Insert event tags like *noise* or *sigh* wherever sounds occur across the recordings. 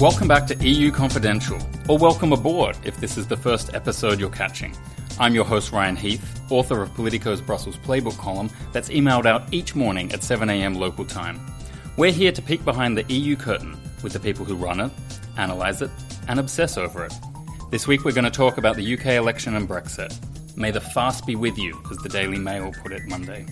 Welcome back to EU Confidential, or welcome aboard if this is the first episode you're catching. I'm your host, Ryan Heath, author of Politico's Brussels Playbook column that's emailed out each morning at 7am local time. We're here to peek behind the EU curtain with the people who run it, analyse it, and obsess over it. This week we're going to talk about the UK election and Brexit. May the fast be with you, as the Daily Mail put it Monday.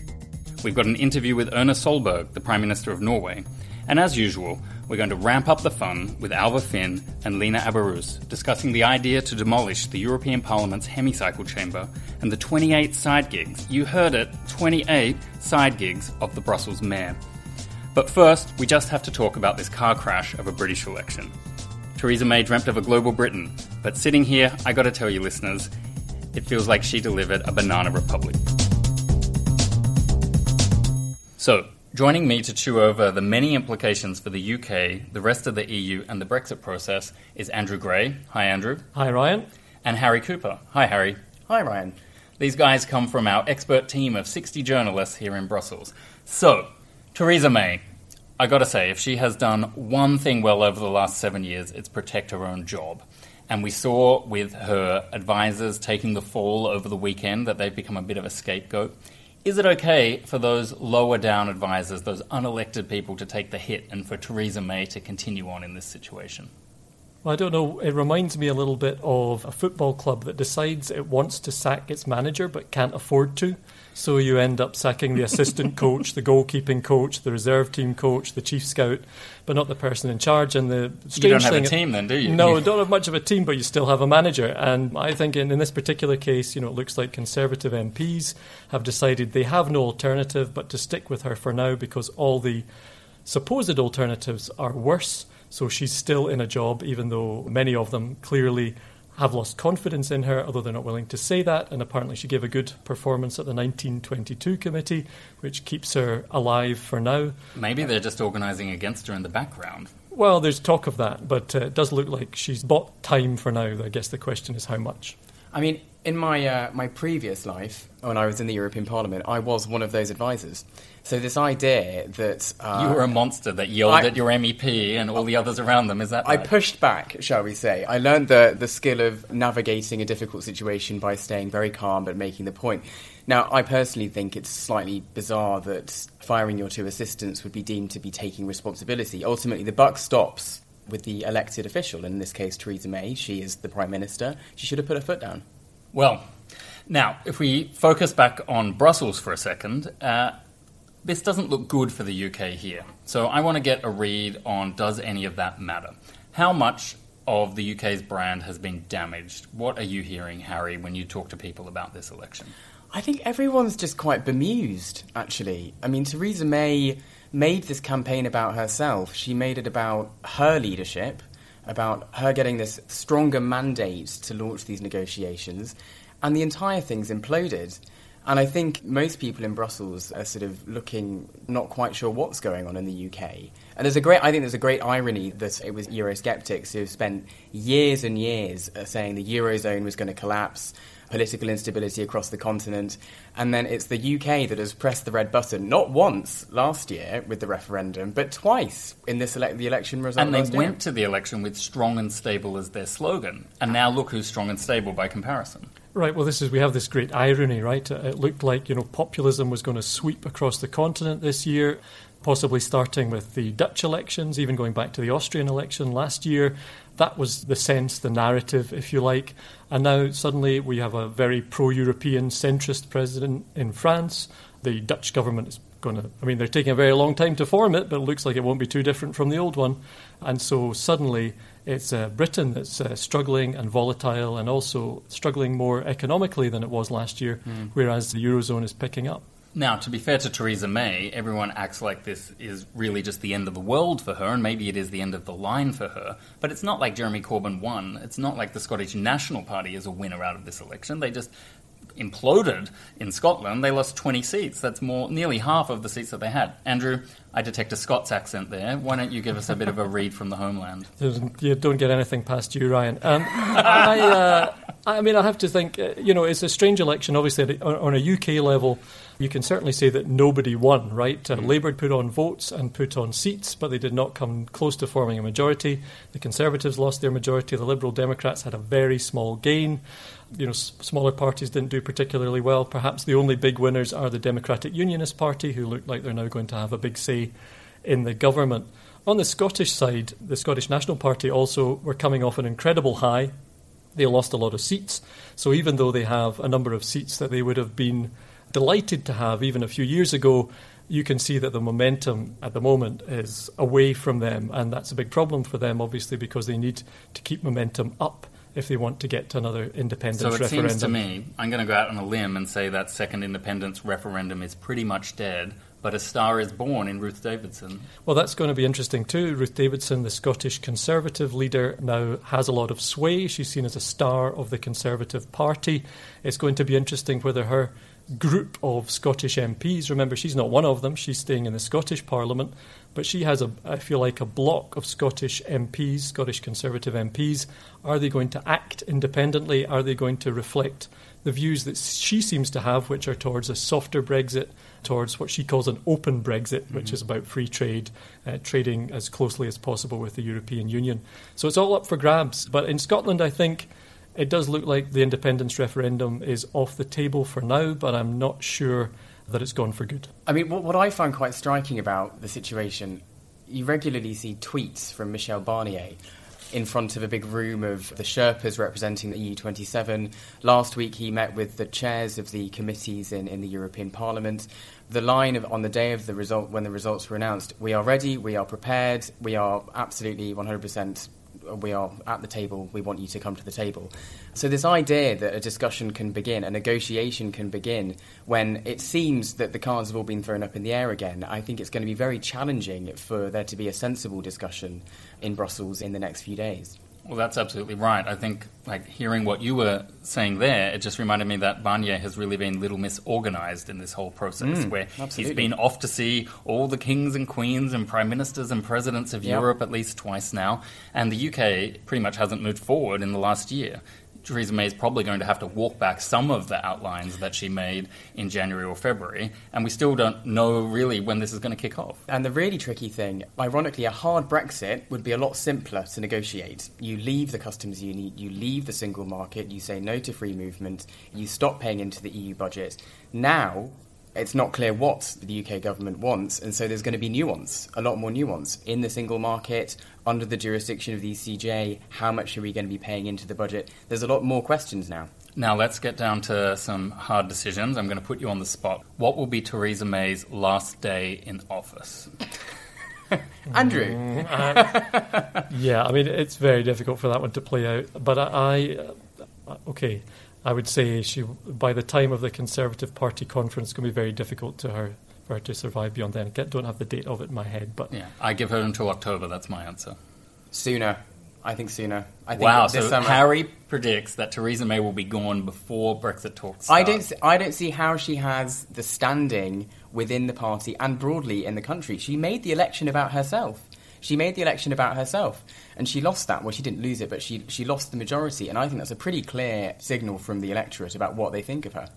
We've got an interview with Erna Solberg, the Prime Minister of Norway, and as usual, we're going to ramp up the fun with Alva Finn and Lena Abarus discussing the idea to demolish the European Parliament's hemicycle chamber and the 28 side gigs, you heard it, 28 side gigs of the Brussels mayor. But first, we just have to talk about this car crash of a British election. Theresa May dreamt of a global Britain, but sitting here, I gotta tell you listeners, it feels like she delivered a banana republic. So, Joining me to chew over the many implications for the UK, the rest of the EU, and the Brexit process is Andrew Gray. Hi, Andrew. Hi, Ryan. And Harry Cooper. Hi, Harry. Hi, Ryan. These guys come from our expert team of 60 journalists here in Brussels. So, Theresa May, I gotta say, if she has done one thing well over the last seven years, it's protect her own job. And we saw with her advisors taking the fall over the weekend that they've become a bit of a scapegoat. Is it okay for those lower down advisors, those unelected people, to take the hit and for Theresa May to continue on in this situation? Well, I don't know. It reminds me a little bit of a football club that decides it wants to sack its manager but can't afford to. So you end up sacking the assistant *laughs* coach, the goalkeeping coach, the reserve team coach, the chief scout, but not the person in charge. And the strange you don't have thing, a team, then, do you? No, don't have much of a team, but you still have a manager. And I think in, in this particular case, you know, it looks like Conservative MPs have decided they have no alternative but to stick with her for now because all the supposed alternatives are worse. So she's still in a job, even though many of them clearly have lost confidence in her, although they're not willing to say that. And apparently, she gave a good performance at the 1922 committee, which keeps her alive for now. Maybe they're just organising against her in the background. Well, there's talk of that, but uh, it does look like she's bought time for now. I guess the question is how much. I mean, in my uh, my previous life, when I was in the European Parliament, I was one of those advisors. So this idea that uh, you were a monster that yelled I, at your MEP and all the others around them is that I right? pushed back, shall we say? I learned the the skill of navigating a difficult situation by staying very calm but making the point. Now, I personally think it's slightly bizarre that firing your two assistants would be deemed to be taking responsibility. Ultimately, the buck stops with the elected official, in this case, Theresa May. She is the prime minister. She should have put her foot down. Well, now, if we focus back on Brussels for a second, uh, this doesn't look good for the UK here. So I want to get a read on does any of that matter? How much of the UK's brand has been damaged? What are you hearing, Harry, when you talk to people about this election? I think everyone's just quite bemused, actually. I mean, Theresa May made this campaign about herself. She made it about her leadership, about her getting this stronger mandate to launch these negotiations, and the entire thing's imploded. And I think most people in Brussels are sort of looking not quite sure what's going on in the UK. And there's a great, I think there's a great irony that it was Eurosceptics who have spent years and years uh, saying the Eurozone was going to collapse, political instability across the continent. And then it's the UK that has pressed the red button, not once last year with the referendum, but twice in this ele- the election result. And they went to the election with strong and stable as their slogan. And now look who's strong and stable by comparison. Right. Well, this is we have this great irony, right? Uh, it looked like you know populism was going to sweep across the continent this year, possibly starting with the Dutch elections, even going back to the Austrian election last year. That was the sense, the narrative, if you like. And now suddenly we have a very pro-European centrist president in France. The Dutch government is going to. I mean, they're taking a very long time to form it, but it looks like it won't be too different from the old one. And so suddenly it's uh, Britain that's uh, struggling and volatile and also struggling more economically than it was last year, mm. whereas the Eurozone is picking up. Now, to be fair to Theresa May, everyone acts like this is really just the end of the world for her, and maybe it is the end of the line for her. But it's not like Jeremy Corbyn won. It's not like the Scottish National Party is a winner out of this election. They just imploded in Scotland, they lost 20 seats. That's more nearly half of the seats that they had. Andrew, I detect a Scots accent there. Why don't you give us a bit of a read from the homeland? *laughs* You don't get anything past you, Ryan. Um, *laughs* I, uh, I mean, I have to think, uh, you know, it's a strange election. Obviously, on a UK level, you can certainly say that nobody won, right? Uh, mm. Labour put on votes and put on seats, but they did not come close to forming a majority. The Conservatives lost their majority. The Liberal Democrats had a very small gain you know, s- smaller parties didn't do particularly well. Perhaps the only big winners are the Democratic Unionist Party, who look like they're now going to have a big say in the government. On the Scottish side, the Scottish National Party also were coming off an incredible high. They lost a lot of seats. So even though they have a number of seats that they would have been delighted to have even a few years ago, you can see that the momentum at the moment is away from them. And that's a big problem for them, obviously, because they need to keep momentum up if they want to get to another independence so it referendum. seems to me, I'm going to go out on a limb and say that second independence referendum is pretty much dead. But a star is born in Ruth Davidson. Well, that's going to be interesting too. Ruth Davidson, the Scottish Conservative leader, now has a lot of sway. She's seen as a star of the Conservative Party. It's going to be interesting whether her group of Scottish MPs. Remember, she's not one of them. She's staying in the Scottish Parliament, but she has a, I feel like, a block of Scottish MPs, Scottish Conservative MPs. Are they going to act independently? Are they going to reflect the views that she seems to have, which are towards a softer Brexit, towards what she calls an open Brexit, mm-hmm. which is about free trade, uh, trading as closely as possible with the European Union. So it's all up for grabs. But in Scotland, I think it does look like the independence referendum is off the table for now, but I'm not sure that it's gone for good. I mean, what, what I find quite striking about the situation, you regularly see tweets from Michel Barnier in front of a big room of the Sherpas representing the EU27. Last week, he met with the chairs of the committees in, in the European Parliament. The line of, on the day of the result, when the results were announced, we are ready, we are prepared, we are absolutely 100% we are at the table, we want you to come to the table. So, this idea that a discussion can begin, a negotiation can begin, when it seems that the cards have all been thrown up in the air again, I think it's going to be very challenging for there to be a sensible discussion in Brussels in the next few days. Well, that's absolutely right. I think, like hearing what you were saying there, it just reminded me that Barnier has really been little misorganized in this whole process, mm, where absolutely. he's been off to see all the kings and queens and prime ministers and presidents of yep. Europe at least twice now, and the UK pretty much hasn't moved forward in the last year. Theresa May is probably going to have to walk back some of the outlines that she made in January or February, and we still don't know really when this is going to kick off. And the really tricky thing, ironically, a hard Brexit would be a lot simpler to negotiate. You leave the customs union, you leave the single market, you say no to free movement, you stop paying into the EU budget. Now, it's not clear what the UK government wants, and so there's going to be nuance, a lot more nuance in the single market, under the jurisdiction of the ECJ. How much are we going to be paying into the budget? There's a lot more questions now. Now let's get down to some hard decisions. I'm going to put you on the spot. What will be Theresa May's last day in office? *laughs* Andrew. Mm, *laughs* uh, yeah, I mean it's very difficult for that one to play out. But I, I uh, okay, I would say she, by the time of the Conservative Party conference, it's going to be very difficult to her for her to survive beyond then. I don't have the date of it in my head, but yeah, I give her until October. That's my answer. Sooner, I think sooner. I think wow. so summer. Harry predicts that Theresa May will be gone before Brexit talks. Start. I don't. I don't see how she has the standing within the party and broadly in the country. She made the election about herself. She made the election about herself, and she lost that. Well, she didn't lose it, but she she lost the majority, and I think that's a pretty clear signal from the electorate about what they think of her.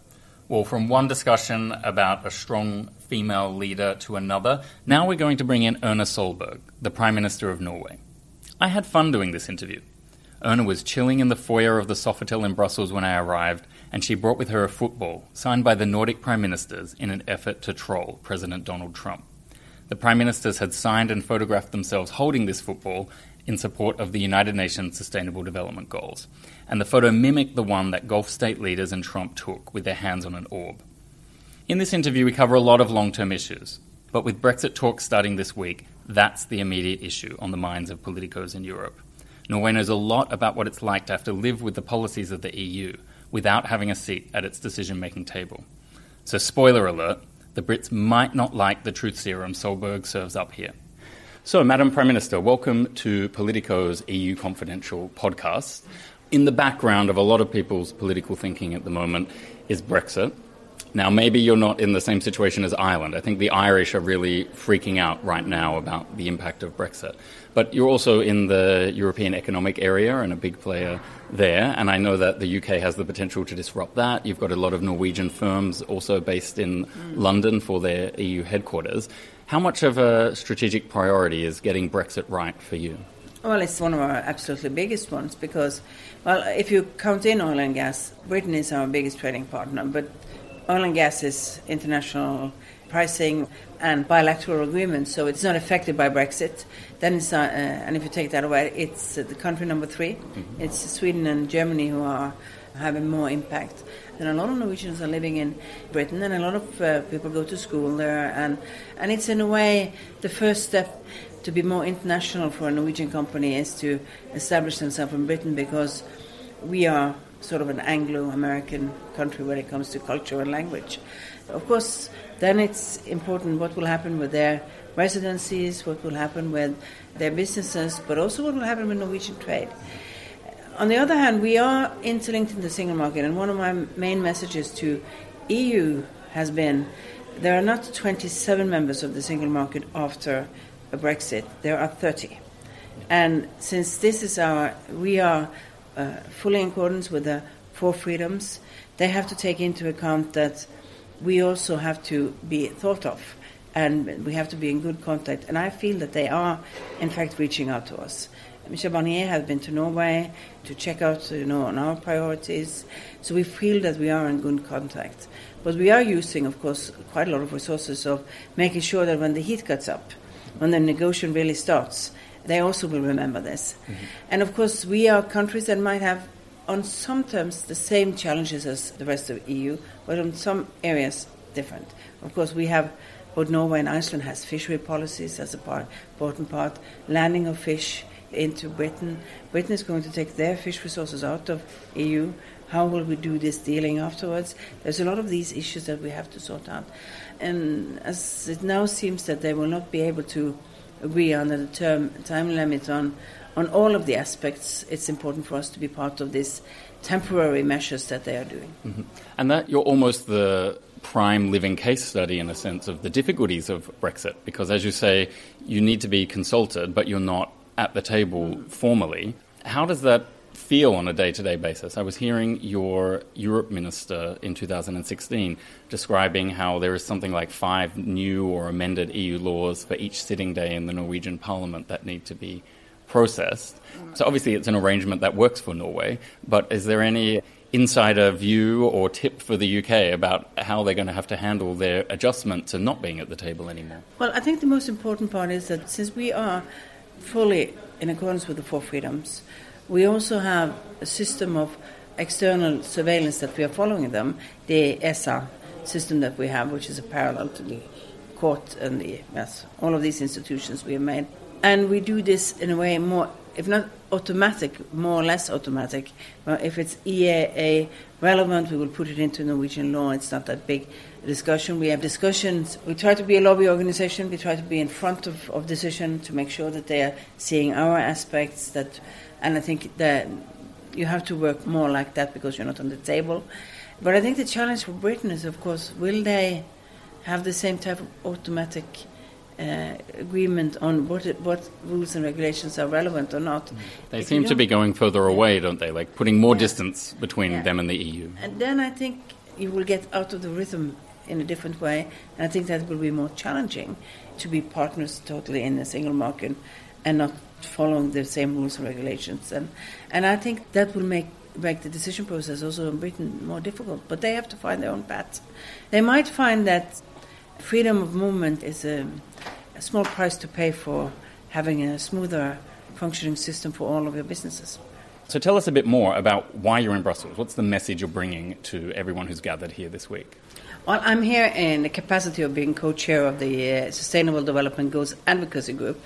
Well, from one discussion about a strong female leader to another, now we're going to bring in Erna Solberg, the Prime Minister of Norway. I had fun doing this interview. Erna was chilling in the foyer of the Sofitel in Brussels when I arrived, and she brought with her a football signed by the Nordic prime ministers in an effort to troll President Donald Trump. The prime ministers had signed and photographed themselves holding this football in support of the United Nations Sustainable Development Goals, and the photo mimicked the one that Gulf state leaders and Trump took with their hands on an orb. In this interview, we cover a lot of long term issues, but with Brexit talks starting this week, that's the immediate issue on the minds of politicos in Europe. Norway knows a lot about what it's like to have to live with the policies of the EU without having a seat at its decision making table. So, spoiler alert, the Brits might not like the truth serum Solberg serves up here. So, Madam Prime Minister, welcome to Politico's EU Confidential podcast. In the background of a lot of people's political thinking at the moment is Brexit. Now, maybe you're not in the same situation as Ireland. I think the Irish are really freaking out right now about the impact of Brexit. But you're also in the European Economic Area and a big player there. And I know that the UK has the potential to disrupt that. You've got a lot of Norwegian firms also based in mm. London for their EU headquarters. How much of a strategic priority is getting Brexit right for you? Well, it's one of our absolutely biggest ones because, well, if you count in oil and gas, Britain is our biggest trading partner. But oil and gas is international pricing and bilateral agreements, so it's not affected by Brexit. Then it's, uh, uh, and if you take that away, it's uh, the country number 3 mm-hmm. It's Sweden and Germany who are having more impact. And a lot of Norwegians are living in Britain, and a lot of uh, people go to school there, and and it's in a way the first step to be more international for a Norwegian company is to establish themselves in Britain because we are sort of an Anglo-American country when it comes to culture and language. Of course, then it's important what will happen with their residencies, what will happen with their businesses, but also what will happen with Norwegian trade. On the other hand, we are interlinked in the single market, and one of my main messages to EU has been there are not 27 members of the single market after a Brexit, there are 30. And since this is our, we are uh, fully in accordance with the four freedoms, they have to take into account that we also have to be thought of and we have to be in good contact. And I feel that they are, in fact, reaching out to us. Michel Barnier has been to Norway to check out, you know, on our priorities. So we feel that we are in good contact. But we are using, of course, quite a lot of resources of making sure that when the heat cuts up, when the negotiation really starts, they also will remember this. Mm-hmm. And of course, we are countries that might have, on some terms, the same challenges as the rest of the EU, but on some areas different. Of course, we have both Norway and Iceland has fishery policies as a part, important part, landing of fish into Britain. Britain is going to take their fish resources out of EU. How will we do this dealing afterwards? There's a lot of these issues that we have to sort out. And as it now seems that they will not be able to agree on the term time limit on on all of the aspects, it's important for us to be part of these temporary measures that they are doing. Mm-hmm. And that you're almost the prime living case study in a sense of the difficulties of Brexit, because as you say, you need to be consulted, but you're not at the table formally. How does that feel on a day to day basis? I was hearing your Europe minister in 2016 describing how there is something like five new or amended EU laws for each sitting day in the Norwegian parliament that need to be processed. Mm. So obviously it's an arrangement that works for Norway, but is there any insider view or tip for the UK about how they're going to have to handle their adjustment to not being at the table anymore? Well, I think the most important part is that since we are fully in accordance with the four freedoms. We also have a system of external surveillance that we are following them, the ESA system that we have, which is a parallel to the court and the yes, all of these institutions we have made. And we do this in a way more, if not automatic, more or less automatic. Well, if it's EEA relevant, we will put it into Norwegian law. It's not that big discussion. We have discussions. We try to be a lobby organization. We try to be in front of, of decision to make sure that they are seeing our aspects. That, and I think that you have to work more like that because you're not on the table. But I think the challenge for Britain is, of course, will they have the same type of automatic uh, agreement on what it, what rules and regulations are relevant or not. Mm. They if seem to be going further away, don't they? Like putting more yeah. distance between yeah. them and the EU. And then I think you will get out of the rhythm in a different way. And I think that will be more challenging to be partners totally in a single market and not following the same rules and regulations. And, and I think that will make make the decision process also in Britain more difficult. But they have to find their own path. They might find that freedom of movement is a, a small price to pay for having a smoother functioning system for all of your businesses. So tell us a bit more about why you're in Brussels. What's the message you're bringing to everyone who's gathered here this week? Well, I'm here in the capacity of being co-chair of the uh, Sustainable Development Goals Advocacy Group,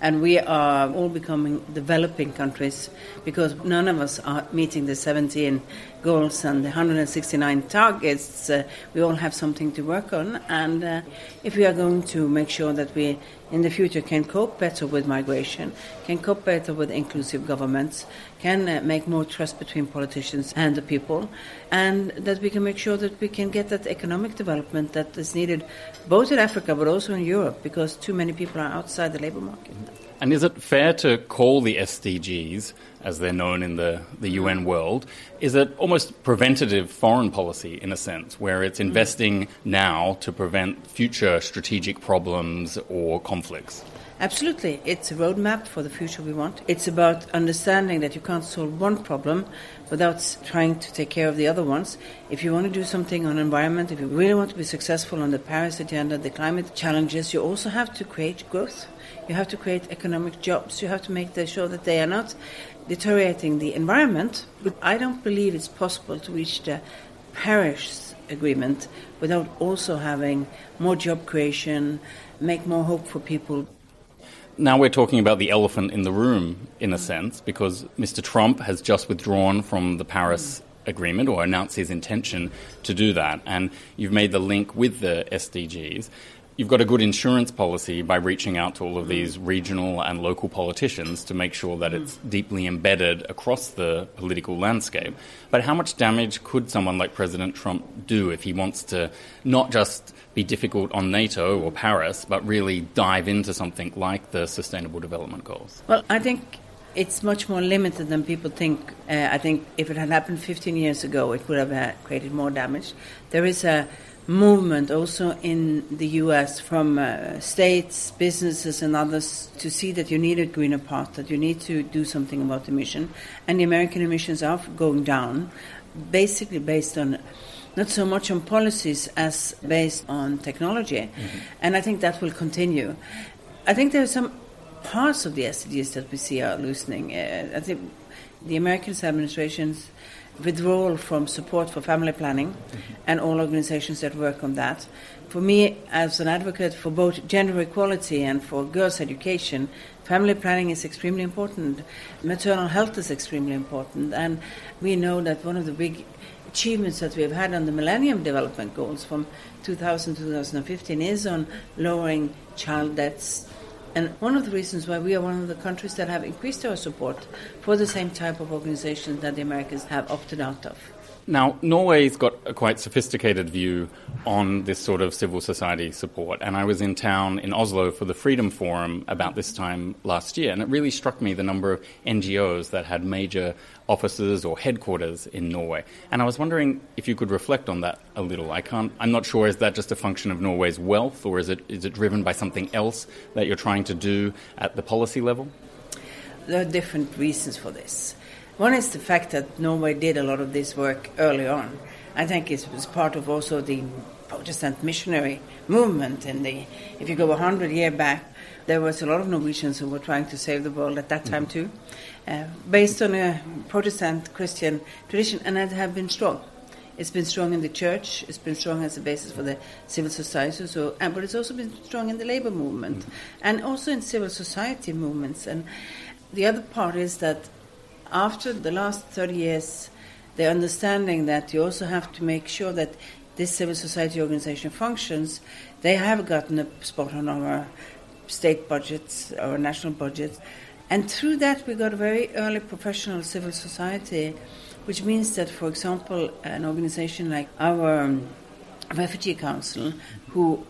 and we are all becoming developing countries because none of us are meeting the 17 goals and the 169 targets. Uh, we all have something to work on, and uh, if we are going to make sure that we in the future can cope better with migration, can cope better with inclusive governments, can uh, make more trust between politicians and the people, and that we can make sure that we can get that economic development that is needed both in Africa but also in Europe because too many people are outside the labor market. And is it fair to call the SDGs, as they're known in the, the UN world, is it almost preventative foreign policy in a sense, where it's investing now to prevent future strategic problems or conflicts? Absolutely. It's a roadmap for the future we want. It's about understanding that you can't solve one problem without trying to take care of the other ones. If you want to do something on environment, if you really want to be successful on the Paris agenda, the climate challenges, you also have to create growth. You have to create economic jobs. You have to make sure that they are not deteriorating the environment. But I don't believe it's possible to reach the Paris agreement without also having more job creation, make more hope for people. Now we're talking about the elephant in the room, in a sense, because Mr. Trump has just withdrawn from the Paris agreement or announced his intention to do that. And you've made the link with the SDGs you've got a good insurance policy by reaching out to all of these regional and local politicians to make sure that it's deeply embedded across the political landscape. But how much damage could someone like President Trump do if he wants to not just be difficult on NATO or Paris, but really dive into something like the Sustainable Development Goals? Well, I think it's much more limited than people think. Uh, I think if it had happened 15 years ago, it would have uh, created more damage. There is a movement also in the US from uh, states, businesses, and others to see that you need a greener path, that you need to do something about emission. And the American emissions are going down, basically based on not so much on policies as based on technology. Mm-hmm. And I think that will continue. I think there are some parts of the SDGs that we see are loosening. Uh, I think the American administration's withdrawal from support for family planning and all organizations that work on that. For me, as an advocate for both gender equality and for girls' education, family planning is extremely important. Maternal health is extremely important. And we know that one of the big achievements that we have had on the Millennium Development Goals from 2000 to 2015 is on lowering child deaths, and one of the reasons why we are one of the countries that have increased our support for the same type of organizations that the Americans have opted out of. Now, Norway's got a quite sophisticated view on this sort of civil society support. And I was in town in Oslo for the Freedom Forum about this time last year, and it really struck me the number of NGOs that had major offices or headquarters in Norway. And I was wondering if you could reflect on that a little. I can't, I'm not sure, is that just a function of Norway's wealth, or is it, is it driven by something else that you're trying to do at the policy level? There are different reasons for this. One is the fact that Norway did a lot of this work early on. I think it was part of also the Protestant missionary movement. And the, if you go a hundred years back, there was a lot of Norwegians who were trying to save the world at that time mm. too, uh, based on a Protestant Christian tradition, and it has been strong. It's been strong in the church. It's been strong as a basis for the civil society. So, and, but it's also been strong in the labor movement, mm. and also in civil society movements. And the other part is that after the last 30 years, the understanding that you also have to make sure that this civil society organization functions, they have gotten a spot on our state budgets, our national budgets. And through that, we got a very early professional civil society, which means that, for example, an organization like our um, Refugee Council, who,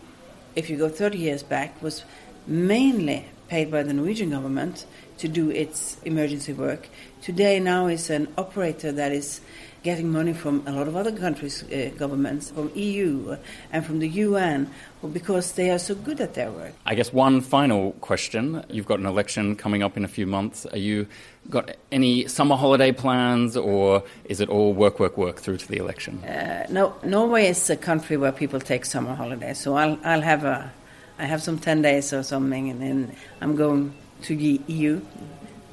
if you go 30 years back, was mainly paid by the Norwegian government to do its emergency work, today now is an operator that is getting money from a lot of other countries' uh, governments, from EU and from the UN, because they are so good at their work. I guess one final question. You've got an election coming up in a few months. Are you got any summer holiday plans, or is it all work, work, work through to the election? Uh, no, Norway is a country where people take summer holidays, so I'll, I'll have a, I have some 10 days or something, and then I'm going to the EU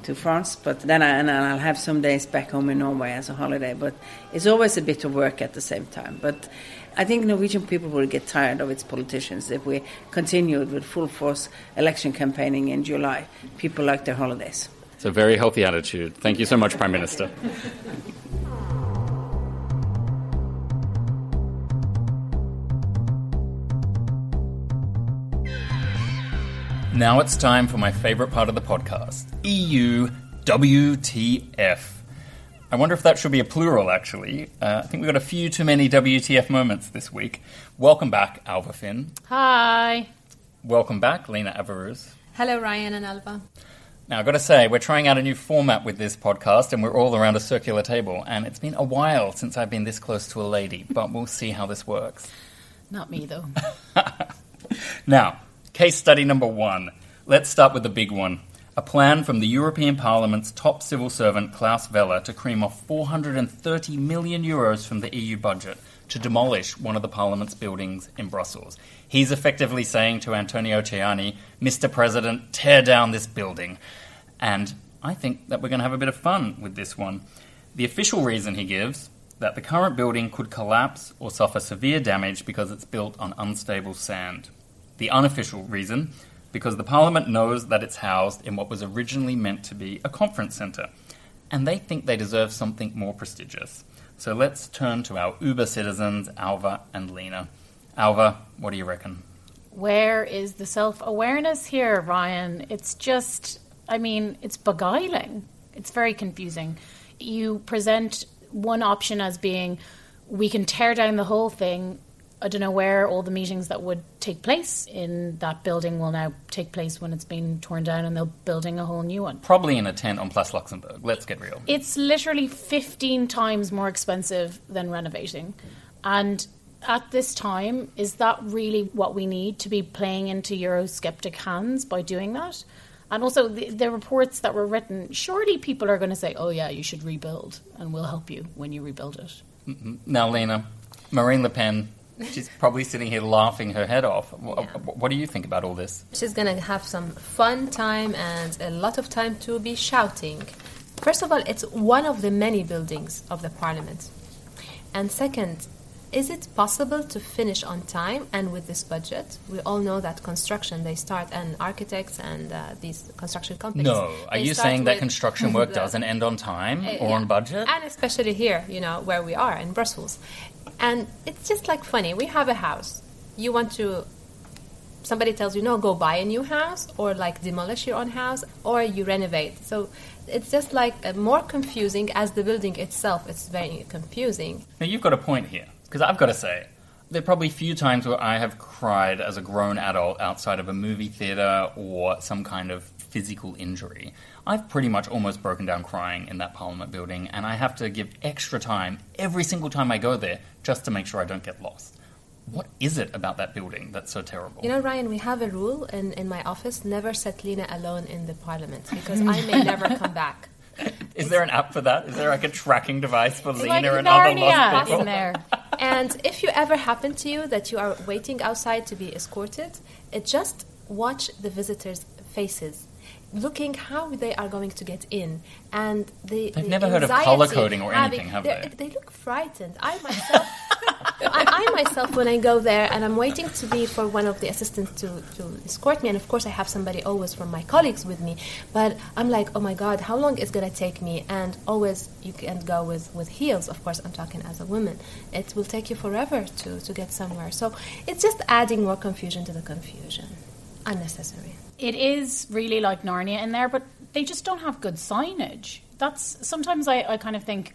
to France, but then I, and I'll have some days back home in Norway as a holiday. But it's always a bit of work at the same time. But I think Norwegian people will get tired of its politicians if we continued with full force election campaigning in July. People like their holidays. It's a very healthy attitude. Thank you so much, Prime Minister. *laughs* Now it's time for my favorite part of the podcast EU WTF. I wonder if that should be a plural, actually. Uh, I think we've got a few too many WTF moments this week. Welcome back, Alva Finn. Hi. Welcome back, Lena Averus. Hello, Ryan and Alva. Now, I've got to say, we're trying out a new format with this podcast, and we're all around a circular table. And it's been a while since I've been this close to a lady, but we'll see how this works. Not me, though. *laughs* Now, case study number one. Let's start with the big one. A plan from the European Parliament's top civil servant Klaus Welle to cream off 430 million euros from the EU budget to demolish one of the Parliament's buildings in Brussels. He's effectively saying to Antonio Tajani, Mr. President, tear down this building. And I think that we're going to have a bit of fun with this one. The official reason he gives that the current building could collapse or suffer severe damage because it's built on unstable sand. The unofficial reason because the Parliament knows that it's housed in what was originally meant to be a conference centre, and they think they deserve something more prestigious. So let's turn to our Uber citizens, Alva and Lena. Alva, what do you reckon? Where is the self awareness here, Ryan? It's just, I mean, it's beguiling. It's very confusing. You present one option as being we can tear down the whole thing. I don't know where all the meetings that would take place in that building will now take place when it's been torn down and they're building a whole new one. Probably in a tent on Place Luxembourg. Let's get real. It's literally 15 times more expensive than renovating. And at this time, is that really what we need to be playing into Eurosceptic hands by doing that? And also, the, the reports that were written, surely people are going to say, oh, yeah, you should rebuild, and we'll help you when you rebuild it. Mm-hmm. Now, Lena, Marine Le Pen, she's probably sitting here laughing her head off. Yeah. wh- What do you think about all this? She's gonna have some fun time and a lot of time to be shouting. First of all, it's one of the many buildings of the parliament. And second, is it possible to finish on time and with this budget? We all know that construction they start and architects and uh, these construction companies. No. Are you saying that construction work *laughs* doesn't end on time uh, or yeah. on budget? And especially here, you know, where we are in Brussels. And it's just like funny. We have a house. You want to. Somebody tells you, no, go buy a new house, or like demolish your own house, or you renovate. So it's just like more confusing as the building itself. It's very confusing. Now, you've got a point here, because I've got to say, there are probably few times where I have cried as a grown adult outside of a movie theatre or some kind of physical injury. I've pretty much almost broken down crying in that Parliament building, and I have to give extra time every single time I go there just to make sure I don't get lost. What is it about that building that's so terrible? You know, Ryan, we have a rule in, in my office never set Lena alone in the parliament because I may never *laughs* come back. is there an app for that? Is there like a tracking device for It's Lena like and other Narnia lost people? there. And if you ever happen to you that you are waiting outside to be escorted, just watch the visitors' faces, looking how they are going to get in, and the. They've the never heard of colour coding or having- anything, have they? They look frightened. I myself. *laughs* I, I myself, when I go there and I'm waiting to be for one of the assistants to, to escort me, and of course I have somebody always from my colleagues with me, but I'm like, oh my god, how long is gonna take me? And always you can go with, with heels. Of course, I'm talking as a woman. It will take you forever to, to get somewhere. So it's just adding more confusion to the confusion. Unnecessary. It is really like Narnia in there, but they just don't have good signage. That's sometimes I, I kind of think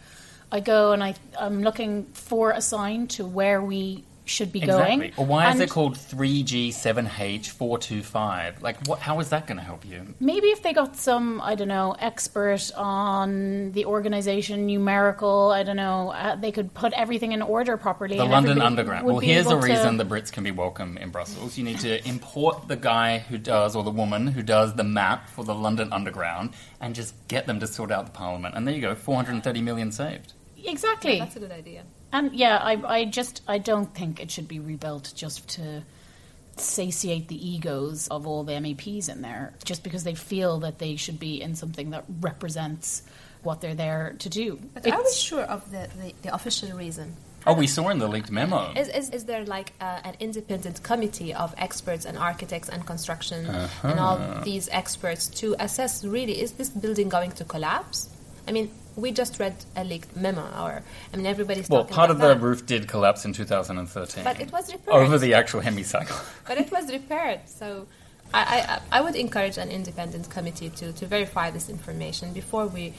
I go and I I'm looking for a sign to where we should be Exactly. going. Or why is it called 3G7H425? Like, what? How is that going to help you? Maybe if they got some, I don't know, expert on the organization, numerical, I don't know, uh, they could put everything in order properly. The London Underground. Well, here's a able to- reason the Brits can be welcome in Brussels. You need to import the guy who does, or the woman who does the map for the London Underground, and just get them to sort out the Parliament. And there you go, 430 million saved. Exactly. That's a good idea. And yeah, I, I just I don't think it should be rebuilt just to satiate the egos of all the MEPs in there, just because they feel that they should be in something that represents what they're there to do. But are we It's- sure of the, the, the official reason? Oh, we saw in the linked memo. Is, is, is there like uh, an independent committee of experts and architects and construction and all these experts to assess really is this building going to collapse? I mean, we just read a leaked memo, or I mean, everybody's Well, talking part of about the that. roof did collapse in 2013. But it was repaired. Over the actual hemicycle. *laughs* but it was repaired. So I, I, I would encourage an independent committee to, to verify this information before we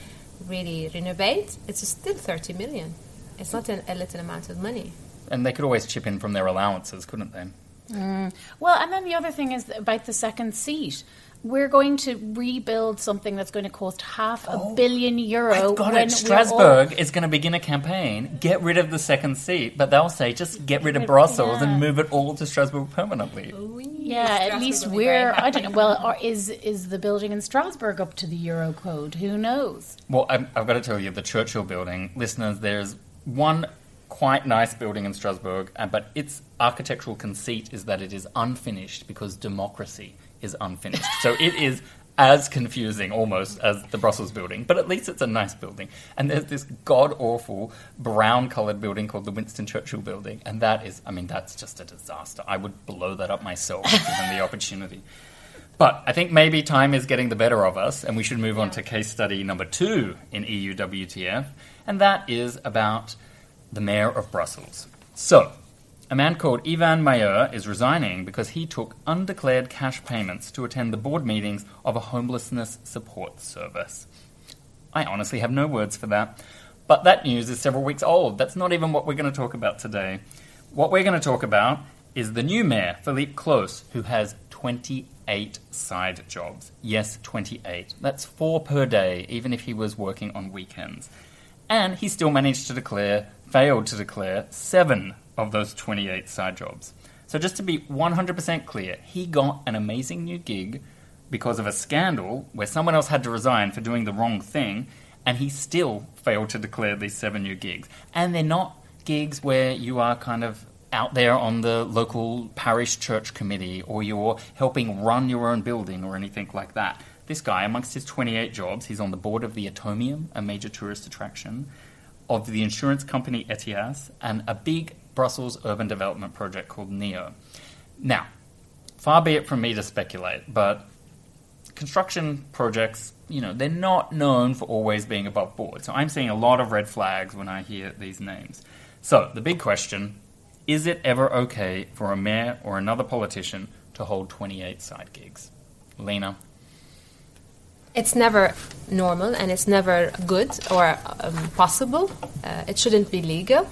really renovate. It's still 30 million. It's not an, a little amount of money. And they could always chip in from their allowances, couldn't they? Mm. Well, and then the other thing is about the second seat. We're going to rebuild something that's going to cost half a billion euro. I've got when it. Strasbourg all- is going to begin a campaign. Get rid of the second seat, but they'll say just get rid of Brussels Yeah. and move it all to Strasbourg permanently. Yeah, at least we're. I don't know. Well, or is is the building in Strasbourg up to the Euro code? Who knows? Well, I've, I've got to tell you, the Churchill building, listeners, there's one quite nice building in Strasbourg, uh, but its architectural conceit is that it is unfinished because democracy is unfinished. so it is as confusing almost as the Brussels building, but at least it's a nice building. And there's this god awful brown coloured building called the Winston Churchill building, and that is, I mean, that's just a disaster. I would blow that up myself given the opportunity. But I think maybe time is getting the better of us, and we should move on to case study number two in EU WTF, and that is about the mayor of Brussels. So, a man called Yvan Mayeur is resigning because he took undeclared cash payments to attend the board meetings of a homelessness support service. I honestly have no words for that. But that news is several weeks old. That's not even what we're going to talk about today. What we're going to talk about is the new mayor, Philippe Close, who has 28 side jobs. Yes, 28. That's four per day, even if he was working on weekends. And he still managed to declare, failed to declare, seven of those 28 side jobs. So just to be 100% clear, he got an amazing new gig because of a scandal where someone else had to resign for doing the wrong thing, and he still failed to declare these seven new gigs. And they're not gigs where you are kind of out there on the local parish church committee or you're helping run your own building or anything like that. This guy, amongst his 28 jobs, he's on the board of the Atomium, a major tourist attraction, of the insurance company Ethias, and a big Brussels urban development project called NEO. Now, far be it from me to speculate, but construction projects, you know, they're not known for always being above board. So I'm seeing a lot of red flags when I hear these names. So the big question is it ever okay for a mayor or another politician to hold 28 side gigs? Lena? It's never normal and it's never good or um, possible. Uh, it shouldn't be legal.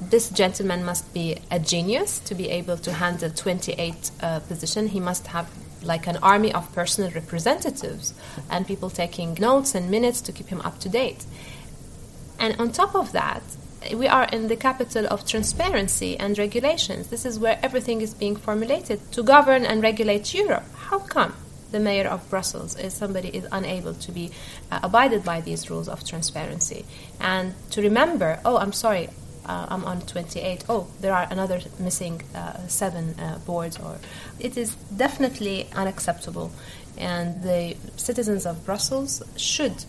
This gentleman must be a genius to be able to handle 28 uh, position. He must have like an army of personal representatives and people taking notes and minutes to keep him up to date. And on top of that, we are in the capital of transparency and regulations. This is where everything is being formulated to govern and regulate Europe. How come the mayor of Brussels is somebody is unable to be uh, abided by these rules of transparency and to remember? Oh, I'm sorry. Uh, I'm on 28. Oh, there are another missing uh, seven uh, boards. Or it is definitely unacceptable, and the citizens of Brussels should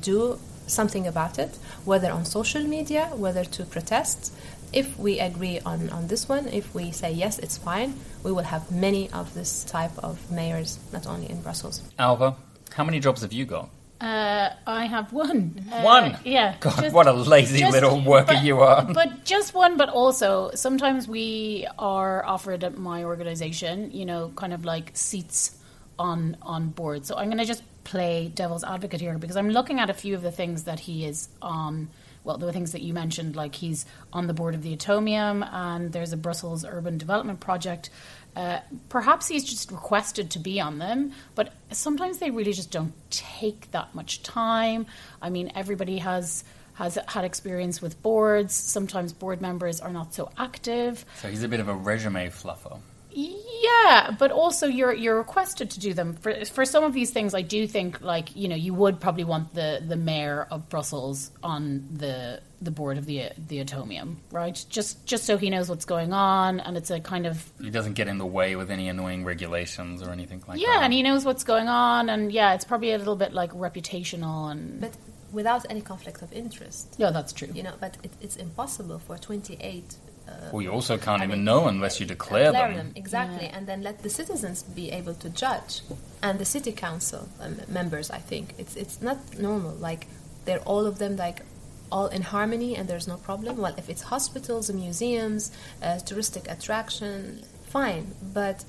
do something about it, whether on social media, whether to protest. If we agree on, on this one, if we say yes, it's fine, we will have many of this type of mayors, not only in Brussels. Alva, how many jobs have you got? Uh, I have one. Uh, One? Yeah. God, what a lazy little worker but- you are. *laughs* But just one, but also sometimes we are offered at my organization, you know, kind of like seats on on board. So I'm going to just play devil's advocate here because I'm looking at a few of the things that he is on well, the things that you mentioned, like he's on the board of the Atomium and there's a Brussels urban development project. Uh, perhaps he's just requested to be on them, but sometimes they really just don't take that much time. I mean, everybody has has had experience with boards. Sometimes board members are not so active. So he's a bit of a resume fluffer. Yeah, but also you're you're requested to do them for for some of these things. I do think like you know you would probably want the the mayor of Brussels on the the board of the the Atomium, right? Just just so he knows what's going on, and it's a kind of He doesn't get in the way with any annoying regulations or anything like yeah, that. Yeah, and he knows what's going on, and yeah, it's probably a little bit like reputational and But without any conflict of interest. yeah, that's true. You know, but it, it's impossible for 28. Uh, well, you also can't I even mean, know unless you declare, them. exactly, and then let the citizens be able to judge, and the city council um, members. I think it's it's not normal. Like they're all of them like all in harmony, and there's no problem. Well, if it's hospitals, museums, uh, touristic attraction, fine. But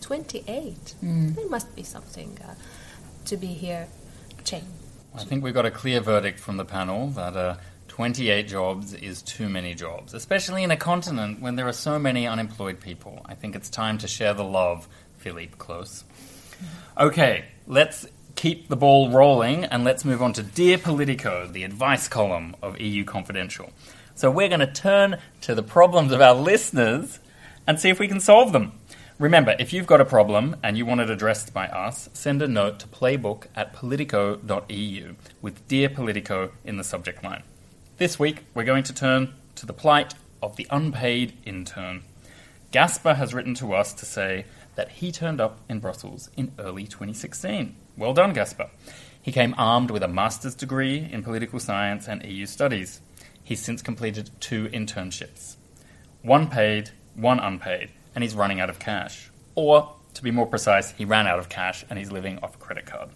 28, there must be something uh, to be here. Change. I think we got a clear verdict from the panel that uh, 28 jobs is too many jobs, especially in a continent when there are so many unemployed people. I think it's time to share the love, Philippe Close. Okay, let's keep the ball rolling and let's move on to Dear Politico, the advice column of EU Confidential. So we're going to turn to the problems of our listeners and see if we can solve them. Remember, if you've got a problem and you want it addressed by us, send a note to playbook at politico.eu with Dear Politico in the subject line. This week, we're going to turn to the plight of the unpaid intern. Gasper has written to us to say that he turned up in Brussels in early 2016. Well done, Gasper. He came armed with a master's degree in political science and EU studies. He's since completed two internships one paid, one unpaid, and he's running out of cash. Or, to be more precise, he ran out of cash and he's living off a credit card.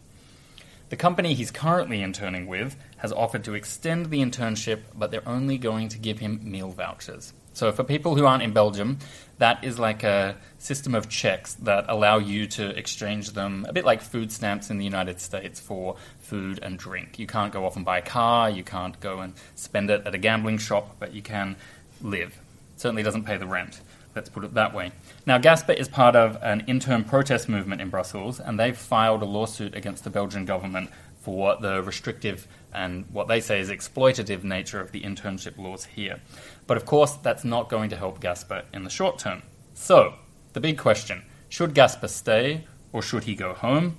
The company he's currently interning with has offered to extend the internship, but they're only going to give him meal vouchers. So, for people who aren't in Belgium, that is like a system of checks that allow you to exchange them, a bit like food stamps in the United States for food and drink. You can't go off and buy a car, you can't go and spend it at a gambling shop, but you can live. Certainly doesn't pay the rent. Let's put it that way. Now, Gasper is part of an intern protest movement in Brussels, and they've filed a lawsuit against the Belgian government for the restrictive and what they say is exploitative nature of the internship laws here. But of course, that's not going to help Gasper in the short term. So, the big question should Gasper stay or should he go home?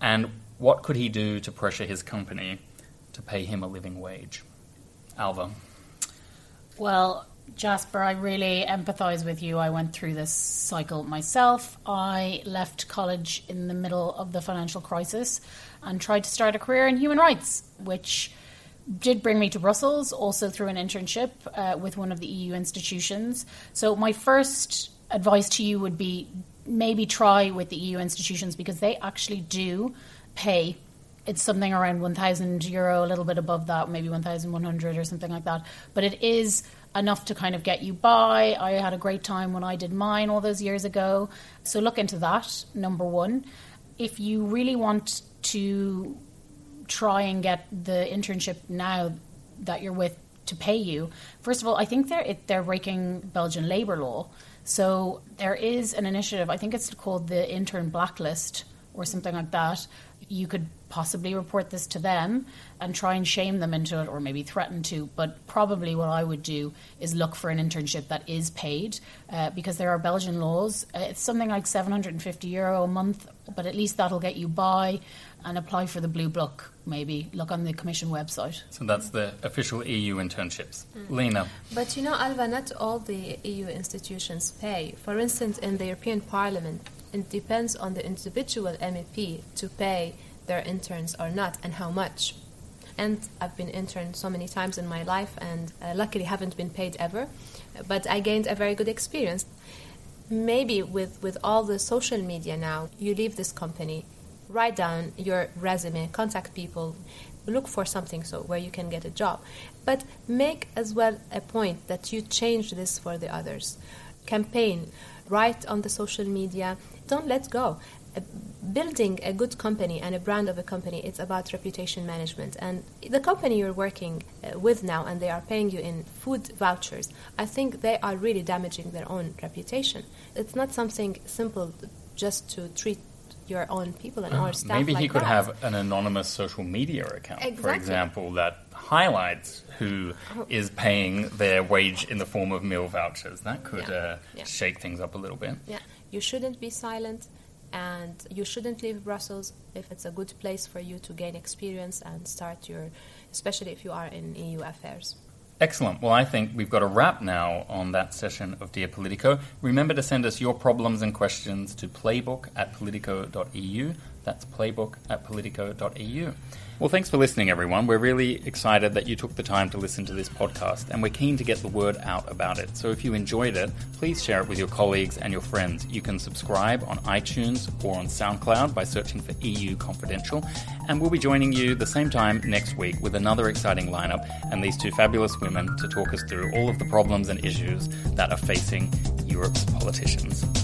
And what could he do to pressure his company to pay him a living wage? Alva. Well, Jasper, I really empathise with you. I went through this cycle myself. I left college in the middle of the financial crisis and tried to start a career in human rights, which did bring me to Brussels, also through an internship uh, with one of the EU institutions. So, my first advice to you would be maybe try with the EU institutions because they actually do pay it's something around 1,000 euro, a little bit above that, maybe 1,100 or something like that. But it is enough to kind of get you by. I had a great time when I did mine all those years ago. So look into that, number one. If you really want to try and get the internship now that you're with to pay you, first of all, I think they're, they're breaking Belgian labour law. So there is an initiative, I think it's called the Intern Blacklist or something like that. You could possibly report this to them and try and shame them into it or maybe threaten to. But probably what I would do is look for an internship that is paid uh, because there are Belgian laws. Uh, it's something like 750 euro a month, but at least that'll get you by and apply for the blue book maybe look on the commission website So that's the official EU internships. Lena. But you know, Alva, not all the EU institutions pay. For instance, in the European Parliament, it depends on the individual MEP to pay their interns or not and how much. And I've been interned so many times in my life and uh, luckily haven't been paid ever. But I gained a very good experience. Maybe with, with all the social media now, you leave this company, write down your resume, contact people, look for something so where you can get a job. But make as well a point that you change this for the others. Campaign, write on the social media, don't let go. Uh, building a good company and a brand of a company it's about reputation management and the company you're working uh, with now and they are paying you in food vouchers i think they are really damaging their own reputation it's not something simple just to treat your own people and our staff Uh, Maybe like he could that. have an anonymous social media account, for example, that highlights who is paying their wage in the form of meal vouchers. That could Yeah. uh, Yeah. shake things up a little bit. Yeah, you shouldn't be silent, and you shouldn't leave Brussels if it's a good place for you to gain experience and start your, especially if you are in EU affairs. Excellent. Well, I think we've got a wrap now on that session of Dear Politico. Remember to send us your problems and questions to playbook at politico.eu. That's playbook at politico.eu. Well, thanks for listening, everyone. We're really excited that you took the time to listen to this podcast, and we're keen to get the word out about it. So if you enjoyed it, please share it with your colleagues and your friends. You can subscribe on iTunes or on SoundCloud by searching for EU Confidential. And we'll be joining you the same time next week with another exciting lineup and these two fabulous women to talk us through all of the problems and issues that are facing Europe's politicians.